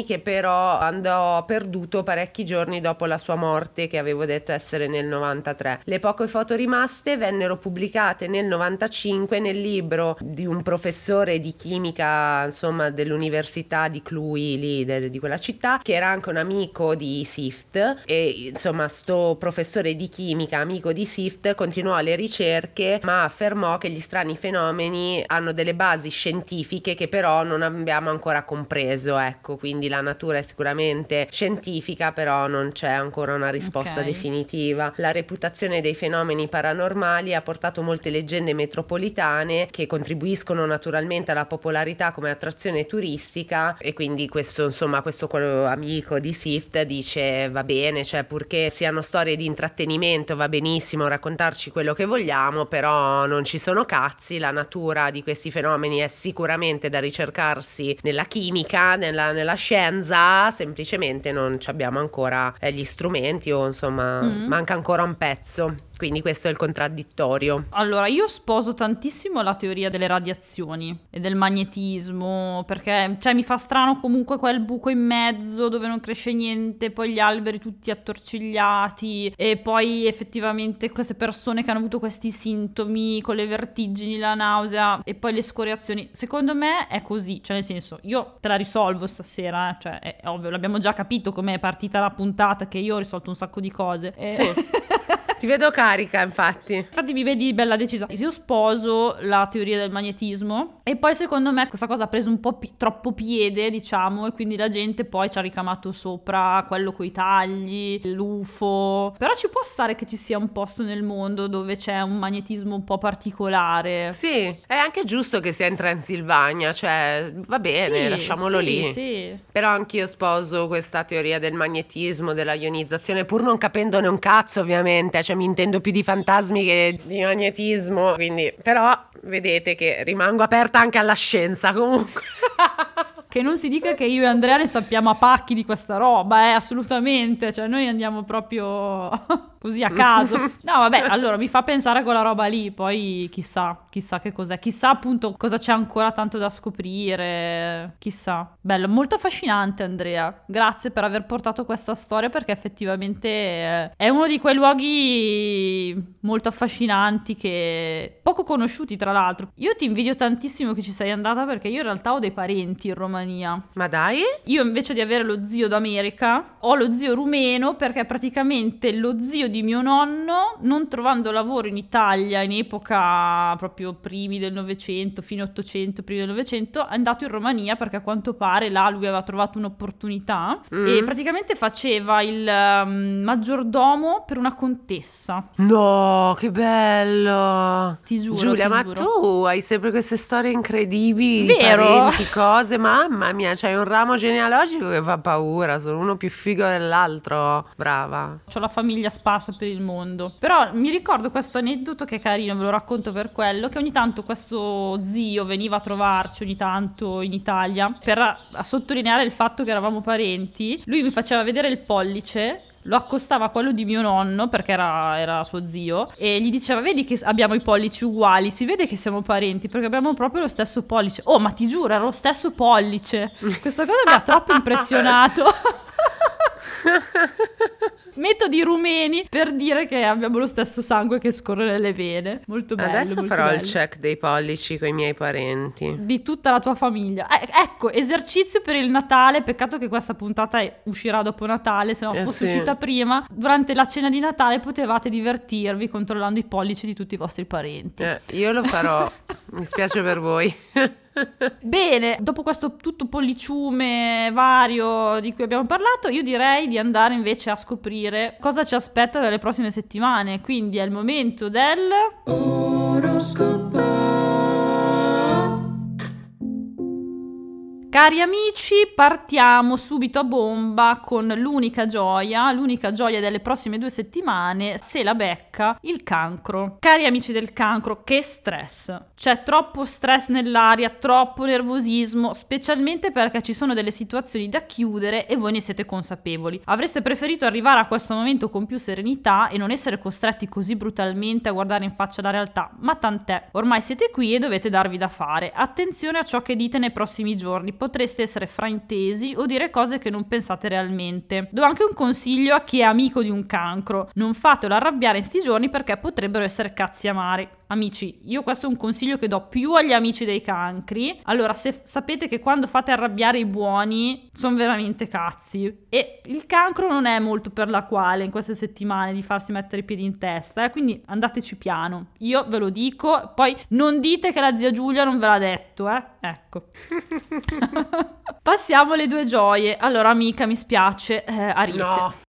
che però andò perduto parecchi giorni dopo la sua morte, che avevo detto essere nel 93. Le poche foto rimaste vennero pubblicate nel 95 nel libro di un professore di chimica, insomma, dell'università di Cluj, lì de, di quella città, che era anche un amico di Sift e insomma sto professore di chimica, amico di Sift, continuò le ricerche ma affermò che gli strani fenomeni hanno delle basi scientifiche che però non abbiamo ancora compreso, ecco, quindi la natura è sicuramente scientifica, però non c'è ancora una risposta okay. definitiva. La reputazione dei fenomeni paranormali ha portato molte leggende metropolitane che contribuiscono naturalmente alla popolarità come attrazione turistica e quindi questo insomma questo amico di Sift dice va bene, cioè purché siano storie di intrattenimento va benissimo raccontarci quello che vogliamo, però non ci sono cazzi, la natura di questi fenomeni è sicuramente da ricercarsi nella chimica, nella, nella scienza, semplicemente non abbiamo ancora eh, gli strumenti o insomma mm-hmm. manca ancora un pezzo. Quindi questo è il contraddittorio. Allora, io sposo tantissimo la teoria delle radiazioni e del magnetismo, perché cioè, mi fa strano comunque quel buco in mezzo dove non cresce niente, poi gli alberi tutti attorcigliati e poi effettivamente queste persone che hanno avuto questi sintomi con le vertigini, la nausea e poi le scoriazioni. Secondo me è così, cioè nel senso, io te la risolvo stasera, eh? cioè è ovvio, l'abbiamo già capito com'è partita la puntata che io ho risolto un sacco di cose. E... Sì. Ti vedo carica, infatti. Infatti mi vedi bella decisa. Io sposo la teoria del magnetismo e poi secondo me questa cosa ha preso un po' pi- troppo piede, diciamo, e quindi la gente poi ci ha ricamato sopra quello coi tagli, l'UFO. Però ci può stare che ci sia un posto nel mondo dove c'è un magnetismo un po' particolare. Sì, è anche giusto che sia in Transilvania, cioè va bene, sì, lasciamolo sì, lì. Sì. Però anch'io sposo questa teoria del magnetismo, della ionizzazione, pur non capendone un cazzo, ovviamente cioè mi intendo più di fantasmi che di magnetismo, quindi però vedete che rimango aperta anche alla scienza comunque. che non si dica che io e Andrea ne sappiamo a pacchi di questa roba, eh, assolutamente, cioè noi andiamo proprio così a caso. No, vabbè, allora mi fa pensare a quella roba lì, poi chissà, chissà che cos'è, chissà appunto cosa c'è ancora tanto da scoprire, chissà. Bello, molto affascinante Andrea, grazie per aver portato questa storia perché effettivamente eh, è uno di quei luoghi molto affascinanti che poco conosciuti tra l'altro. Io ti invidio tantissimo che ci sei andata perché io in realtà ho dei parenti in Romania. Ma dai? Io invece di avere lo zio d'America ho lo zio rumeno perché praticamente lo zio di mio nonno, non trovando lavoro in Italia in epoca proprio primi del Novecento, fine Ottocento, primi del Novecento, è andato in Romania perché a quanto pare là lui aveva trovato un'opportunità mm. e praticamente faceva il um, maggiordomo per una contessa. No, che bello! Ti giuro. Giulia, ti ma giuro. tu hai sempre queste storie incredibili, Vero? parenti, cose, mamma mia, c'hai un ramo genealogico che fa paura, sono uno più figo dell'altro. Brava. Ho la famiglia sparsa sparsa per il mondo. Però mi ricordo questo aneddoto che è carino, ve lo racconto per quello, che ogni tanto questo zio veniva a trovarci ogni tanto in Italia per a sottolineare il fatto che eravamo parenti. Lui mi faceva vedere il pollice lo accostava a quello di mio nonno perché era, era, suo zio e gli diceva vedi che abbiamo i pollici uguali si vede che siamo parenti perché abbiamo proprio lo stesso pollice oh ma ti giuro era lo stesso pollice questa cosa mi ha troppo impressionato metodi rumeni per dire che abbiamo lo stesso sangue che scorre nelle vene. Molto bello. Adesso molto farò bello. il check dei pollici con i miei parenti. Di tutta la tua famiglia. Eh, ecco, esercizio per il Natale. Peccato che questa puntata uscirà dopo Natale, se no Eh, fosse sì. uscita prima. Durante la cena di Natale potevate divertirvi controllando i pollici di tutti i vostri parenti. Eh, io lo farò, mi spiace per voi. Bene, dopo questo tutto polliciume vario di cui abbiamo parlato, io direi di andare invece a scoprire cosa ci aspetta nelle prossime settimane. Quindi è il momento del. Cari amici, partiamo subito a bomba con l'unica gioia, l'unica gioia delle prossime due settimane, se la becca, il cancro. Cari amici del cancro, che stress! C'è troppo stress nell'aria, troppo nervosismo, specialmente perché ci sono delle situazioni da chiudere e voi ne siete consapevoli. Avreste preferito arrivare a questo momento con più serenità e non essere costretti così brutalmente a guardare in faccia la realtà, ma tant'è. Ormai siete qui e dovete darvi da fare. Attenzione a ciò che dite nei prossimi giorni potreste essere fraintesi o dire cose che non pensate realmente. Do anche un consiglio a chi è amico di un cancro: non fatelo arrabbiare in sti giorni perché potrebbero essere cazzi amari. Amici, io questo è un consiglio che do più agli amici dei cancri. Allora, se sapete che quando fate arrabbiare i buoni sono veramente cazzi. E il cancro non è molto per la quale in queste settimane di farsi mettere i piedi in testa, eh? quindi andateci piano. Io ve lo dico, poi non dite che la zia Giulia non ve l'ha detto, eh? Ecco. Passiamo alle due gioie. Allora, amica, mi spiace, eh, Ariete. No.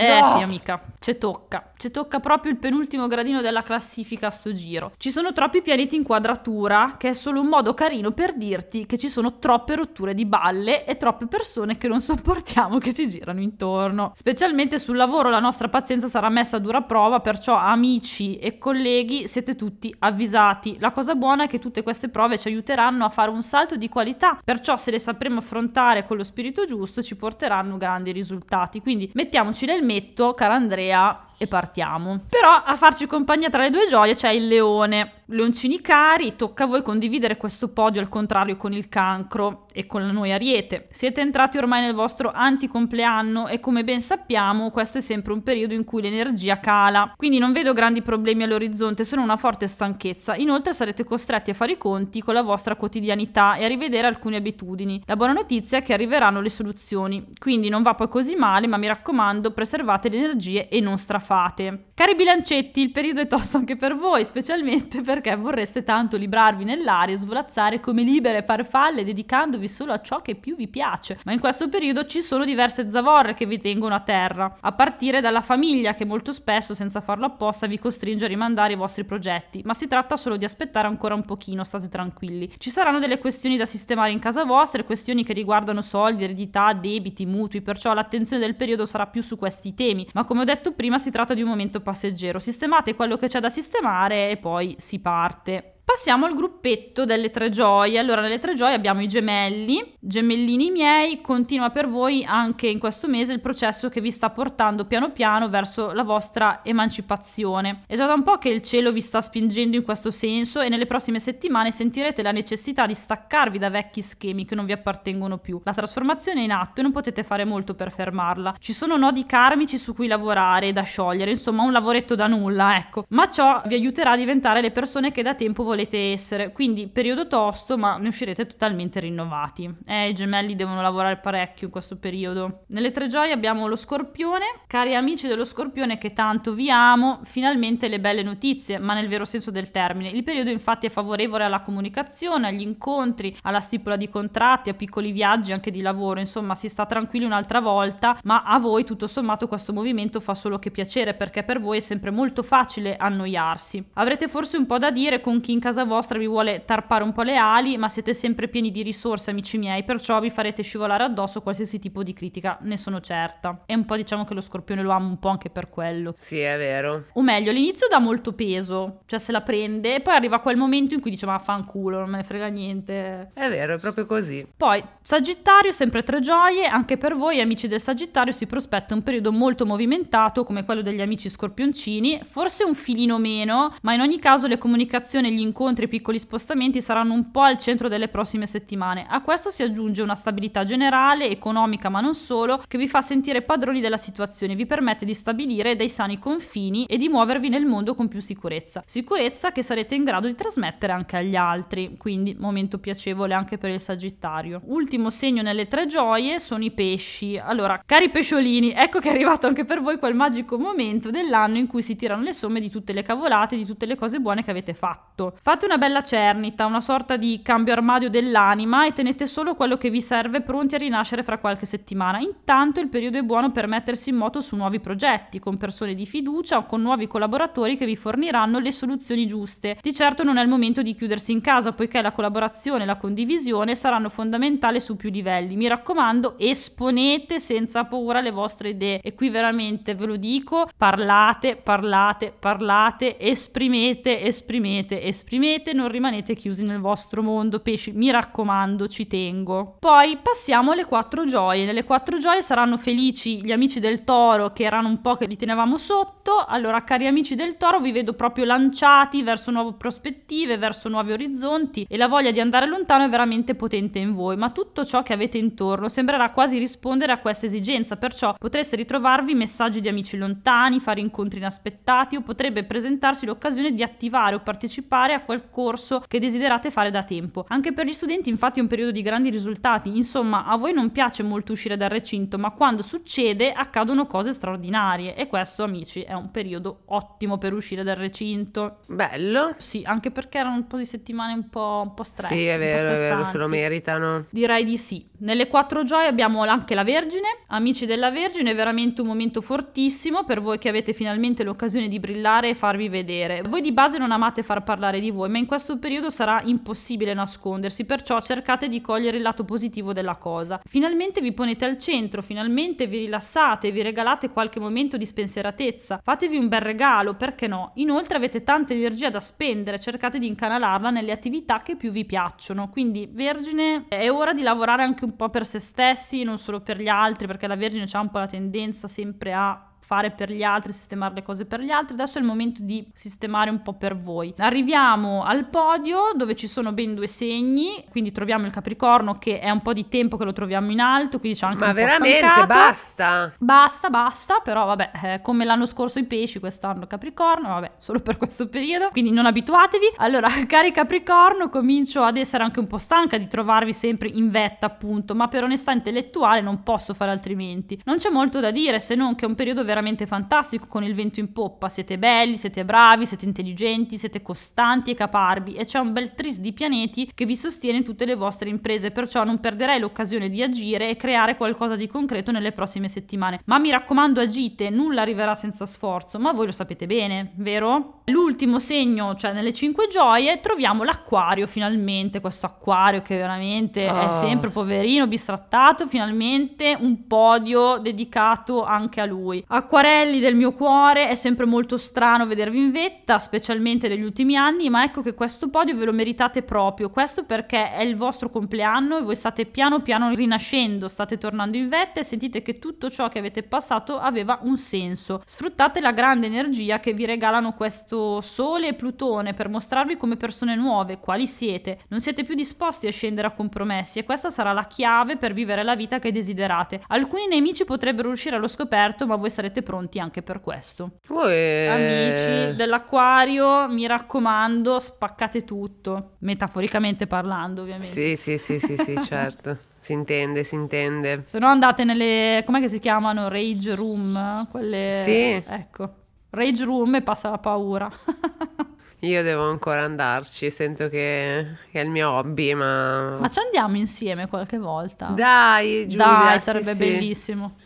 Eh No. sì, amica, ci tocca. Ci tocca proprio il penultimo gradino della classifica a sto giro. Ci sono troppi pianeti in quadratura, che è solo un modo carino per dirti che ci sono troppe rotture di balle e troppe persone che non sopportiamo che ci girano intorno. Specialmente sul lavoro la nostra pazienza sarà messa a dura prova, perciò amici e colleghi siete tutti avvisati. La cosa buona è che tutte queste prove ci aiuteranno a fare un salto di qualità, perciò se le sapremo affrontare con lo spirito giusto ci porteranno grandi risultati. Quindi mettiamoci l'elmetto, cara Andrea, e partiamo. Però a farci compagnia tra le due gioie c'è il leone. Leoncini cari, tocca a voi condividere questo podio al contrario con il cancro e con noi ariete. Siete entrati ormai nel vostro anticompleanno e come ben sappiamo questo è sempre un periodo in cui l'energia cala. Quindi non vedo grandi problemi all'orizzonte, solo una forte stanchezza. Inoltre sarete costretti a fare i conti con la vostra quotidianità e a rivedere alcune abitudini. La buona notizia è che arriveranno le soluzioni. Quindi non va poi così male, ma mi raccomando, preservate le energie e non strafate fate. Cari bilancetti, il periodo è tosto anche per voi, specialmente perché vorreste tanto librarvi nell'aria e svolazzare come libere farfalle dedicandovi solo a ciò che più vi piace. Ma in questo periodo ci sono diverse zavorre che vi tengono a terra, a partire dalla famiglia che molto spesso, senza farlo apposta, vi costringe a rimandare i vostri progetti, ma si tratta solo di aspettare ancora un pochino, state tranquilli. Ci saranno delle questioni da sistemare in casa vostra, questioni che riguardano soldi, eredità, debiti, mutui, perciò l'attenzione del periodo sarà più su questi temi, ma come ho detto prima si tratta di un momento passeggero. Sistemate quello che c'è da sistemare e poi si parte. Passiamo al gruppetto delle tre gioie. Allora, nelle tre gioie abbiamo i gemelli, gemellini miei, continua per voi anche in questo mese il processo che vi sta portando piano piano verso la vostra emancipazione. È già da un po' che il cielo vi sta spingendo in questo senso e nelle prossime settimane sentirete la necessità di staccarvi da vecchi schemi che non vi appartengono più. La trasformazione è in atto e non potete fare molto per fermarla. Ci sono nodi karmici su cui lavorare e da sciogliere, insomma un lavoretto da nulla, ecco. Ma ciò vi aiuterà a diventare le persone che da tempo volete essere. Quindi periodo tosto, ma ne uscirete totalmente rinnovati. Eh, i gemelli devono lavorare parecchio in questo periodo. Nelle tre gioie abbiamo lo scorpione. Cari amici dello scorpione che tanto vi amo, finalmente le belle notizie, ma nel vero senso del termine. Il periodo infatti è favorevole alla comunicazione, agli incontri, alla stipula di contratti, a piccoli viaggi anche di lavoro, insomma si sta tranquilli un'altra volta, ma a voi tutto sommato questo movimento fa solo che piacere perché per voi è sempre molto facile annoiarsi. Avrete forse un po' da dire con chi in casa vostra vi vuole tarpare un po' le ali, ma siete sempre pieni di risorse amici miei, perciò vi farete scivolare addosso qualsiasi tipo di critica, ne sono certa. E un po' diciamo che lo scorpione lo amo un po' anche per quello. Sì, è vero. O meglio, all'inizio dà molto peso, cioè se la prende, e poi arriva quel momento in cui dice ma fanculo, non me ne frega niente. È vero, è proprio così. Poi, Sagittario, sempre tre gioie, anche per voi amici del Sagittario si prospetta un periodo molto movimentato come quello degli amici scorpioncini, forse un filino meno, ma in ogni caso le comunicazioni, gli incontri e piccoli spostamenti saranno un po' al centro delle prossime settimane. A questo si aggiunge una stabilità generale, economica ma non solo, che vi fa sentire padroni della situazione, vi permette di stabilire dei sani confini e di muovervi nel mondo con più sicurezza. Sicurezza che sarete in grado di trasmettere anche agli altri, quindi momento piacevole anche per il Sagittario. Ultimo segno nelle tre gioie sono i pesci. Allora, cari pesciolini, ecco che è arrivato anche per voi quel magico momento dell'anno in cui si tirano le somme di tutte le cavolate, di tutte le cose buone che avete fatto. Fate una bella cernita, una sorta di cambio armadio dell'anima e tenete solo quello che vi serve pronti a rinascere fra qualche settimana. Intanto il periodo è buono per mettersi in moto su nuovi progetti, con persone di fiducia o con nuovi collaboratori che vi forniranno le soluzioni giuste. Di certo non è il momento di chiudersi in casa, poiché la collaborazione e la condivisione saranno fondamentali su più livelli. Mi raccomando, esponete senza paura le vostre idee e qui veramente ve lo dico, parlate, parlate, parlate, esprimete, esprimete, esprimete, non rimanete chiusi nel vostro mondo, pesci, mi raccomando, ci tengo. Poi passiamo alle quattro gioie. Nelle quattro gioie saranno felici gli amici del toro che erano un po' che li tenevamo sotto. Allora, cari amici del toro, vi vedo proprio lanciati verso nuove prospettive, verso nuovi orizzonti e la voglia di andare lontano è veramente potente in voi, ma tutto ciò che avete intorno sembrerà quasi rispondere a questa esigenza, perciò potreste ritrovarvi messaggi di amici lontani, fare incontri inaspettati o potrebbe presentarsi l'occasione di attivare o partecipare a quel corso che desiderate fare da tempo. Anche per gli studenti infatti è un periodo di grandi risultati, insomma a voi non piace molto uscire dal recinto, ma quando succede accadono cose straordinarie e questo amici è un periodo ottimo per uscire dal recinto. Bello. Sì, anche perché erano un po' di settimane un po', un po stress. Sì, è vero, è vero, se lo meritano. Direi di sì. Nelle quattro gioie abbiamo anche la Vergine. Amici della Vergine, è veramente un momento fortissimo per voi che avete finalmente l'occasione di brillare e farvi vedere. Voi di base non amate far parlare di voi, ma in questo periodo sarà impossibile nascondersi, perciò cercate di cogliere il lato positivo della cosa. Finalmente vi ponete al centro, finalmente vi rilassate, vi regalate qualche momento di spensieratezza, fatevi un bel regalo, perché no? Inoltre avete tanta energia da spendere, cercate di incanalarla nelle attività che più vi piacciono. Quindi, Vergine, è ora di lavorare anche un po' per se stessi, non solo per gli altri, perché la Vergine ha un po' la tendenza sempre a fare per gli altri, sistemare le cose per gli altri. Adesso è il momento di sistemare un po' per voi. Arriviamo al podio dove ci sono ben due segni, quindi troviamo il Capricorno che è un po' di tempo che lo troviamo in alto, quindi c'è anche Ma un po' veramente stancato. basta. Basta, basta, però vabbè, eh, come l'anno scorso i pesci, quest'anno Capricorno, vabbè, solo per questo periodo, quindi non abituatevi. Allora, cari Capricorno, comincio ad essere anche un po' stanca di trovarvi sempre in vetta, appunto, ma per onestà intellettuale non posso fare altrimenti. Non c'è molto da dire se non che è un periodo veramente fantastico con il vento in poppa. Siete belli, siete bravi, siete intelligenti, siete costanti e caparbi e c'è un bel tris di pianeti che vi sostiene in tutte le vostre imprese, perciò non perderei l'occasione di agire e creare qualcosa di concreto nelle prossime settimane. Ma mi raccomando, agite, nulla arriverà senza sforzo, ma voi lo sapete bene, vero? L'ultimo segno, cioè nelle cinque gioie, troviamo l'acquario finalmente, questo acquario che veramente è Oh. sempre poverino, bistrattato, finalmente un podio dedicato anche a lui. Acquarelli del mio cuore, è sempre molto strano vedervi in vetta, specialmente negli ultimi anni, ma ecco che questo podio ve lo meritate proprio, questo perché è il vostro compleanno e voi state piano piano rinascendo, state tornando in vetta e sentite che tutto ciò che avete passato aveva un senso. Sfruttate la grande energia che vi regalano questo Sole e Plutone per mostrarvi come persone nuove, quali siete. Non siete più disposti a scendere a compromessi e questa sarà la chiave per vivere la vita che desiderate. Alcuni nemici potrebbero uscire allo scoperto, ma voi sarete pronti anche per questo. Uè. Amici dell'acquario, mi raccomando, spaccate tutto. Metaforicamente parlando, ovviamente. Sì, sì, sì, sì, sì, certo. Si intende, si intende. Se no andate nelle, com'è che si chiamano? Rage room? Quelle... Sì. Ecco. Rage room e passa la paura. Io devo ancora andarci, sento che, che è il mio hobby, ma... Ma ci andiamo insieme qualche volta? Dai, Giulia, Dai, sì, sarebbe sì. bellissimo.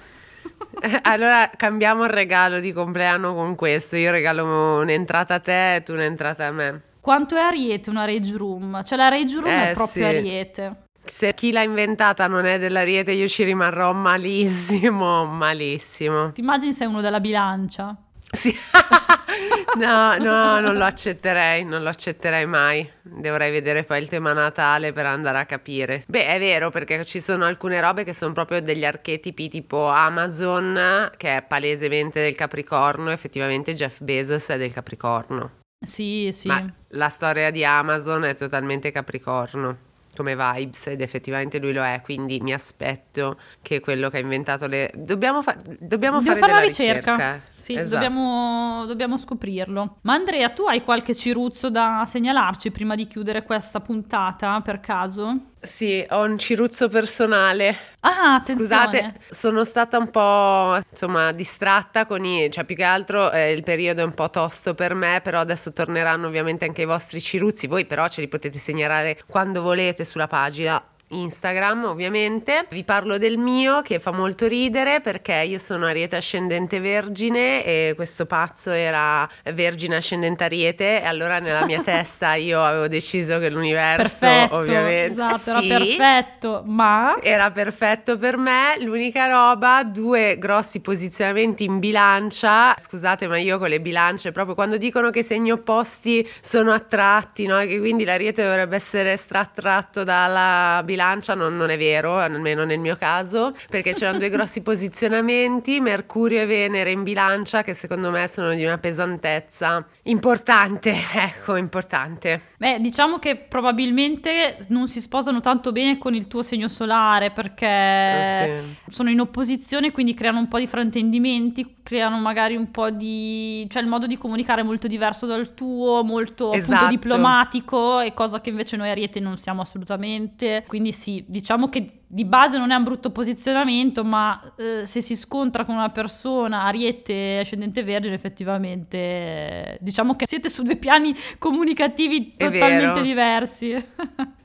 Allora cambiamo il regalo di compleanno con questo. Io regalo un'entrata a te e tu un'entrata a me. Quanto è Ariete una Rage Room? Cioè la Rage Room Eh, è proprio sì. Ariete. Se chi l'ha inventata non è dell'Ariete, io ci rimarrò malissimo, malissimo. Ti immagini sei uno della bilancia? Sì. No, no, non lo accetterei, non lo accetterei mai. Dovrei vedere poi il tema Natale per andare a capire. Beh, è vero perché ci sono alcune robe che sono proprio degli archetipi tipo Amazon, che è palesemente del Capricorno, effettivamente Jeff Bezos è del Capricorno. Sì, sì. Ma la storia di Amazon è totalmente Capricorno come vibes ed effettivamente lui lo è, quindi mi aspetto che quello che ha inventato le... Dobbiamo, fa- dobbiamo Devo fare fare la ricerca. ricerca. Sì, Esatto. dobbiamo, dobbiamo scoprirlo. Ma Andrea, tu hai qualche ciruzzo da segnalarci prima di chiudere questa puntata per caso? Sì, ho un ciruzzo personale. Ah. Scusate, sono stata un po' insomma distratta con i, cioè più che altro eh, il periodo è un po' tosto per me, però adesso torneranno ovviamente anche i vostri ciruzzi, voi però ce li potete segnalare quando volete sulla pagina Instagram ovviamente. Vi parlo del mio che fa molto ridere perché io sono Ariete ascendente vergine e questo pazzo era vergine ascendente Ariete e allora nella mia testa io avevo deciso che l'universo perfetto, ovviamente esatto, sì, era perfetto, ma era perfetto per me. L'unica roba, due grossi posizionamenti in bilancia. Scusate, ma io con le bilance proprio quando dicono che segni opposti sono attratti, no? Che quindi l'Ariete dovrebbe essere strattratto dalla bilancia bilancia non, non, è vero, almeno nel mio caso, perché c'erano due grossi posizionamenti, Mercurio e Venere in bilancia, che secondo me sono di una pesantezza importante, ecco, importante. Beh, diciamo che probabilmente non si sposano tanto bene con il tuo segno solare, perché eh sì. sono in opposizione, quindi creano un po' di fraintendimenti, creano magari un po' di... cioè il modo di comunicare è molto diverso dal tuo, molto esatto. appunto diplomatico, e cosa che invece noi Ariete non siamo assolutamente, quindi sì, diciamo che di base non è un brutto posizionamento, ma eh, se si scontra con una persona ariete ascendente vergine, effettivamente eh, diciamo che siete su due piani comunicativi totalmente diversi.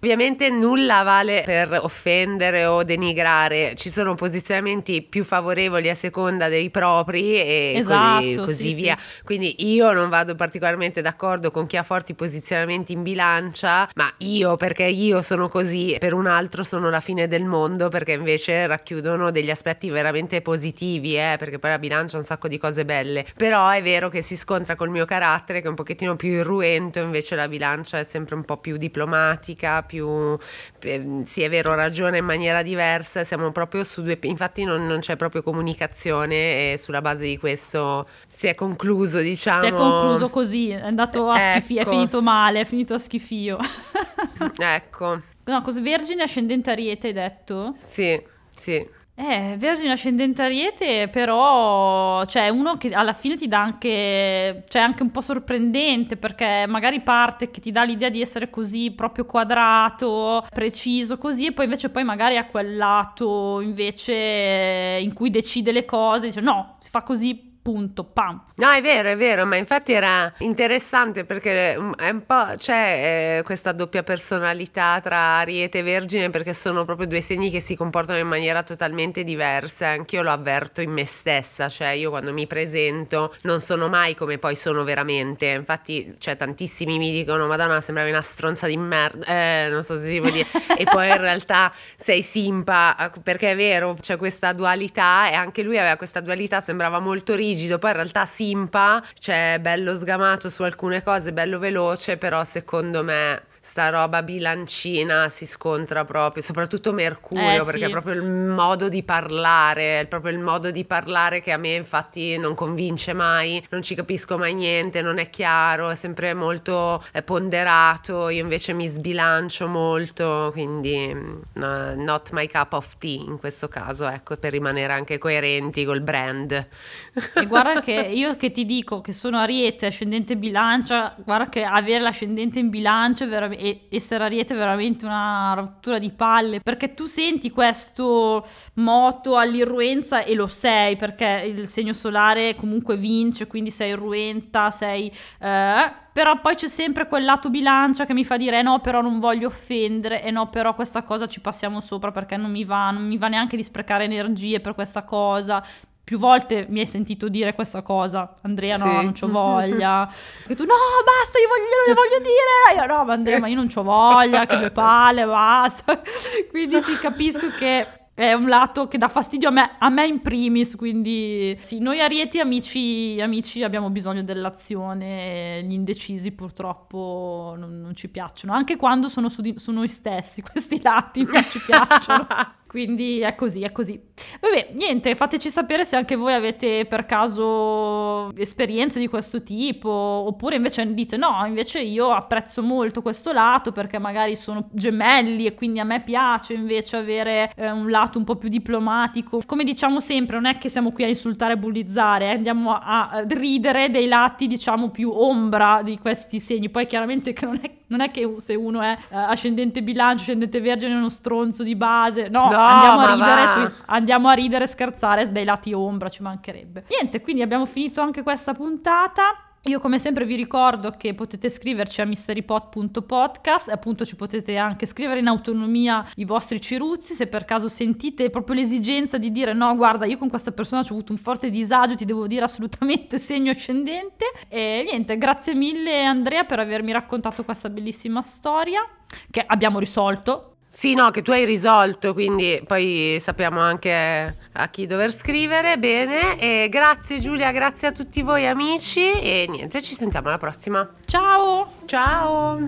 Ovviamente nulla vale per offendere o denigrare, ci sono posizionamenti più favorevoli a seconda dei propri e esatto, così, così sì, via. Sì. Quindi io non vado particolarmente d'accordo con chi ha forti posizionamenti in bilancia, ma io perché io sono così, per un altro sono la fine del mondo mondo perché invece racchiudono degli aspetti veramente positivi, eh, perché poi la bilancia ha un sacco di cose belle. Però è vero che si scontra col mio carattere che è un pochettino più irruento, invece la bilancia è sempre un po' più diplomatica, più eh, sì è vero, ragiona in maniera diversa, siamo proprio su due infatti non, non c'è proprio comunicazione e sulla base di questo si è concluso, diciamo. Si è concluso così, è andato a ecco. schifio, è finito male, è finito a schifio. ecco. No, cos'è Vergine ascendente Ariete hai detto? Sì, sì. Eh, Vergine ascendente Ariete, però, cioè, uno che alla fine ti dà anche, cioè, anche un po' sorprendente, perché magari parte che ti dà l'idea di essere così proprio quadrato, preciso, così, e poi invece poi magari ha quel lato invece in cui decide le cose, dice no, si fa così punto, pam. No, è vero, è vero, ma infatti era interessante perché mm, è un po' c'è eh, questa doppia personalità tra Ariete e Vergine perché sono proprio due segni che si comportano in maniera totalmente diversa. Anch'io lo avverto in me stessa, cioè io quando mi presento non sono mai come poi sono veramente. Infatti, cioè, tantissimi mi dicono: Madonna, sembravi una stronza di merda, eh, non so se si può dire. e poi in realtà sei simpa perché è vero, c'è questa dualità e anche lui aveva questa dualità, sembrava molto rigido rigido, poi in realtà simpa, cioè bello sgamato su alcune cose, bello veloce, però secondo me sta roba bilancina si scontra proprio, soprattutto Mercurio, eh, perché sì. è proprio il modo di parlare, è proprio il modo di parlare che a me infatti non convince mai, non ci capisco mai niente, non è chiaro, è sempre molto è ponderato, io invece mi sbilancio molto, quindi no, not my cup of tea in questo caso, ecco, per rimanere anche coerenti col brand. E guarda che io che ti dico che sono Ariete, ascendente bilancia, guarda che avere l'ascendente in bilancia è veramente e essere Ariete è veramente una rottura di palle perché tu senti questo moto all'irruenza e lo sei perché il segno solare comunque vince quindi sei irruenta sei eh, però poi c'è sempre quel lato bilancia che mi fa dire eh no però non voglio offendere e no però questa cosa ci passiamo sopra perché non mi va non mi va neanche di sprecare energie per questa cosa più volte mi hai sentito dire questa cosa, Andrea no, sì. non c'ho voglia, e tu no basta, io voglio, le voglio dire, io no ma Andrea ma io non c'ho voglia, che due palle, basta, quindi sì capisco che è un lato che dà fastidio a me, a me in primis, quindi sì, noi arieti amici, amici abbiamo bisogno dell'azione, gli indecisi purtroppo non, non ci piacciono, anche quando sono su, di, su noi stessi, questi lati non ci piacciono. Quindi è così, è così. Vabbè, niente, fateci sapere se anche voi avete per caso esperienze di questo tipo, oppure invece dite no, invece io apprezzo molto questo lato perché magari sono gemelli e quindi a me piace invece avere eh, un lato un po' più diplomatico. Come diciamo sempre, non è che siamo qui a insultare e bullizzare, eh, andiamo a, ridere dei lati diciamo più ombra di questi segni. Poi chiaramente che non è, non è che se uno è uh, ascendente bilancio, ascendente vergine uno stronzo di base, no, no andiamo a ridere sui, andiamo a ridere e scherzare dei lati ombra, ci mancherebbe. Niente, quindi abbiamo finito anche questa puntata. Io come sempre vi ricordo che potete scriverci a mysterypot.podcast, appunto ci potete anche scrivere in autonomia i vostri ciruzzi, se per caso sentite proprio l'esigenza di dire no guarda io con questa persona ho avuto un forte disagio, ti devo dire assolutamente segno ascendente e niente, grazie mille Andrea per avermi raccontato questa bellissima storia che abbiamo risolto sì, no, che tu hai risolto, quindi poi sappiamo anche a chi dover scrivere. Bene, e grazie Giulia, grazie a tutti voi amici e niente, ci sentiamo alla prossima. Ciao! Ciao!